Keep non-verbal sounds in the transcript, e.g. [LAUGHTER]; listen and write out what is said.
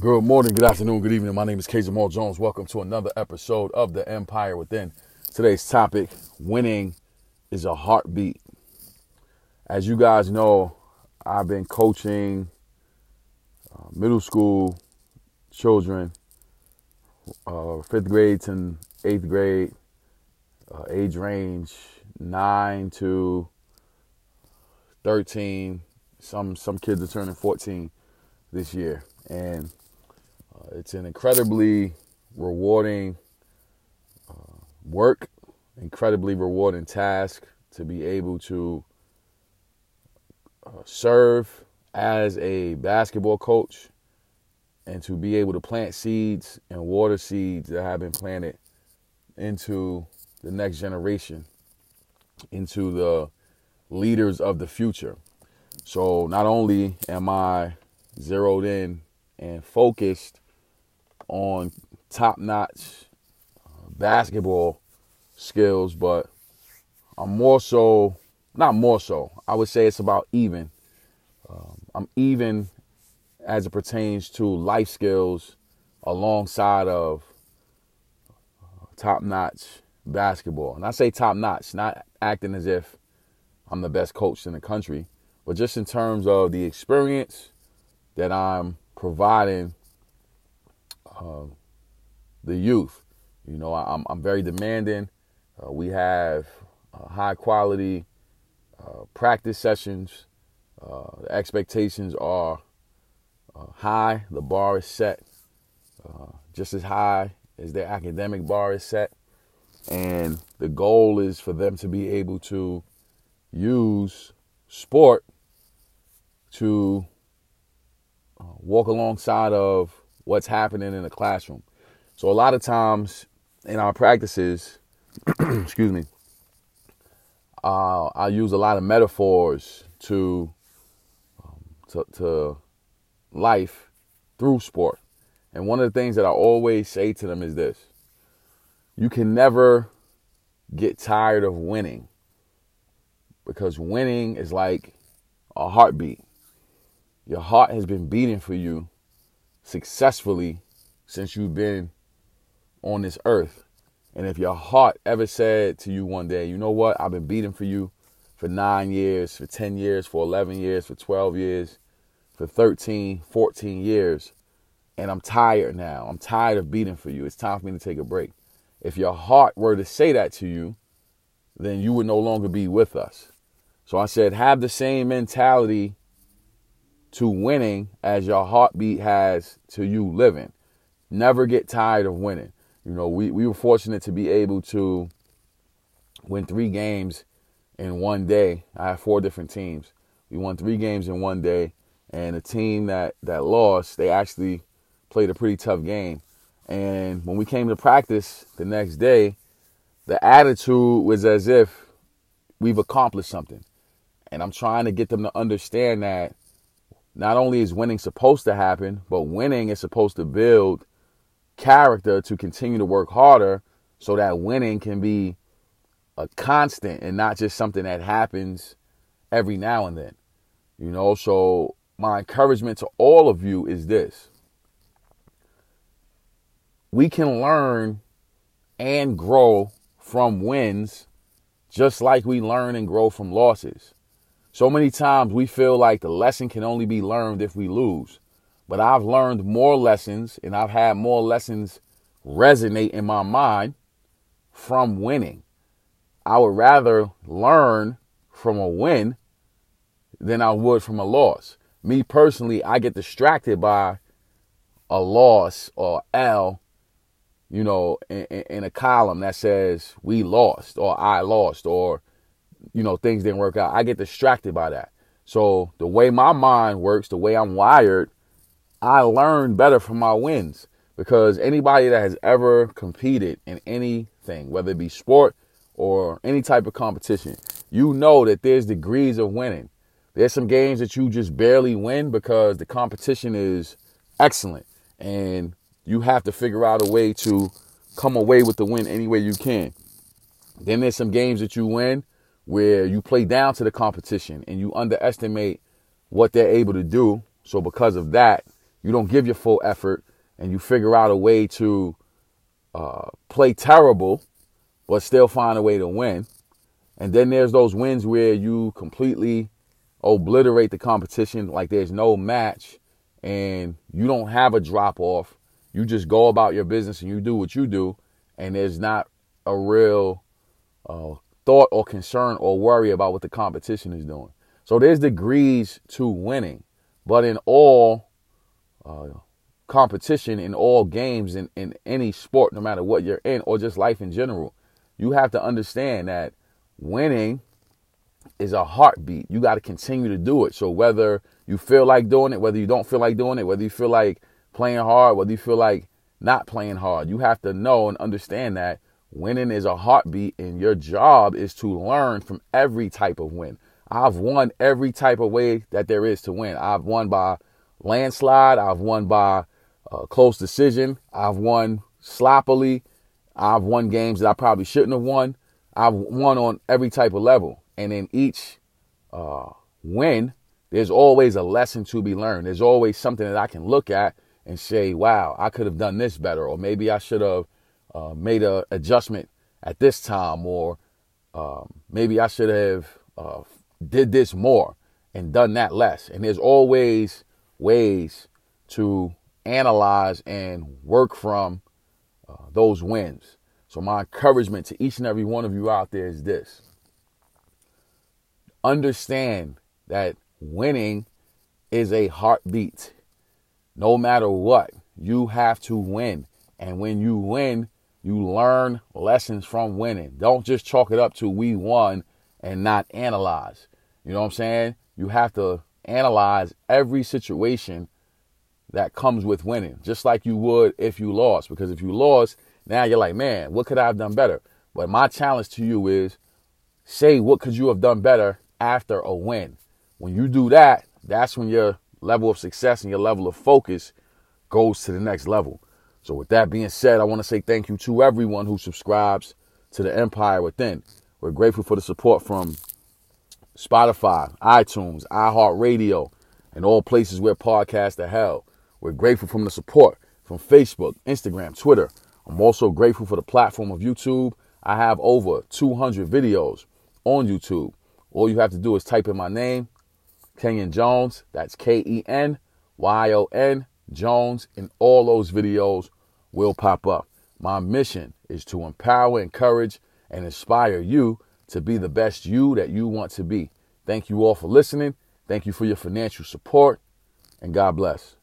Good morning, good afternoon, good evening. My name is K. Jamal Jones. Welcome to another episode of The Empire Within. Today's topic winning is a heartbeat. As you guys know, I've been coaching uh, middle school children, uh, fifth grade to eighth grade, uh, age range nine to 13. Some, some kids are turning 14 this year. And it's an incredibly rewarding uh, work, incredibly rewarding task to be able to uh, serve as a basketball coach and to be able to plant seeds and water seeds that have been planted into the next generation, into the leaders of the future. So not only am I zeroed in and focused on top notch uh, basketball skills, but I'm more so, not more so, I would say it's about even. Um, I'm even as it pertains to life skills alongside of uh, top notch basketball. And I say top notch, not acting as if I'm the best coach in the country, but just in terms of the experience that I'm providing uh, the youth. You know, I'm, I'm very demanding. Uh, we have uh, high quality uh, practice sessions. Uh, the expectations are uh, high. The bar is set just as high as their academic bar is set. And the goal is for them to be able to use sport to walk alongside of what's happening in the classroom. So a lot of times in our practices, [CLEARS THROAT] excuse me, uh, I use a lot of metaphors to, um, to to life through sport. And one of the things that I always say to them is this: you can never get tired of winning because winning is like a heartbeat. Your heart has been beating for you successfully since you've been on this earth. And if your heart ever said to you one day, you know what, I've been beating for you for nine years, for 10 years, for 11 years, for 12 years, for 13, 14 years, and I'm tired now. I'm tired of beating for you. It's time for me to take a break. If your heart were to say that to you, then you would no longer be with us. So I said, have the same mentality to winning as your heartbeat has to you living. Never get tired of winning. You know, we, we were fortunate to be able to win three games in one day. I have four different teams. We won three games in one day, and the team that, that lost, they actually played a pretty tough game. And when we came to practice the next day, the attitude was as if we've accomplished something. And I'm trying to get them to understand that not only is winning supposed to happen, but winning is supposed to build character to continue to work harder so that winning can be a constant and not just something that happens every now and then. You know, so my encouragement to all of you is this we can learn and grow from wins just like we learn and grow from losses. So many times we feel like the lesson can only be learned if we lose. But I've learned more lessons and I've had more lessons resonate in my mind from winning. I would rather learn from a win than I would from a loss. Me personally, I get distracted by a loss or L, you know, in, in, a column that says we lost or I lost or you know, things didn't work out. I get distracted by that. So the way my mind works, the way I'm wired, I learn better from my wins because anybody that has ever competed in anything, whether it be sport or any type of competition, you know that there's degrees of winning. There's some games that you just barely win because the competition is excellent and you have to figure out a way to come away with the win any way you can. Then there's some games that you win where you play down to the competition and you underestimate what they're able to do. So because of that, you don't give your full effort and you figure out a way to uh, play terrible, but still find a way to win. And then there's those wins where you completely obliterate the competition, like there's no match and you don't have a drop off. You just go about your business and you do what you do, and there's not a real uh, thought or concern or worry about what the competition is doing. So there's degrees to winning, but in all uh, competition, in all games, in, in any sport, no matter what you're in, or just life in general, you have to understand that winning is a heartbeat. You got to continue to do it. So whether you feel like doing it, whether you don't feel like doing it, whether you feel like playing hard, whether you feel like not playing hard, you have to know and understand that winning is a heartbeat and your job is to learn from every type of win. I've won every type of way that there is to win. I've won by landslide, I've won by uh, close decision, I've won sloppily, I've won games that I probably shouldn't have won. I've won on every type of level. And in each uh, win, there's always a lesson to be learned. There's always something that I can look at and say, wow, I could have done this better. Or maybe I should have uh, made an adjustment at this time. Or um, maybe I should have uh, did this more and done that less. And there's always ways to analyze and work from uh, those wins. So my encouragement to each and every one of you out there is this understand that winning is a heartbeat. No matter what, you have to win. And when you win, you learn lessons from winning. Don't just chalk it up to we won and not analyze. You know what I'm saying? You have to analyze every situation that comes with winning, just like you would if you lost. Because if you lost, now you're like, man, what could I have done better? But my challenge to you is say, what could you have done better after a win. When you do that, that's when your level of success and your level of focus goes to the next level. So, with that being said, I want to say thank you to everyone who subscribes to the Empire Within. We're grateful for the support from Spotify, iTunes, iHeartRadio, and all places where podcasts are held. We're grateful from the support from Facebook, Instagram, Twitter. I'm also grateful for the platform of YouTube. I have over 200 videos on YouTube all you have to do is type in my name, Kenyon Jones. That's K E N Y O N Jones, and all those videos will pop up. My mission is to empower, encourage, and inspire you to be the best you that you want to be. Thank you all for listening. Thank you for your financial support, and God bless.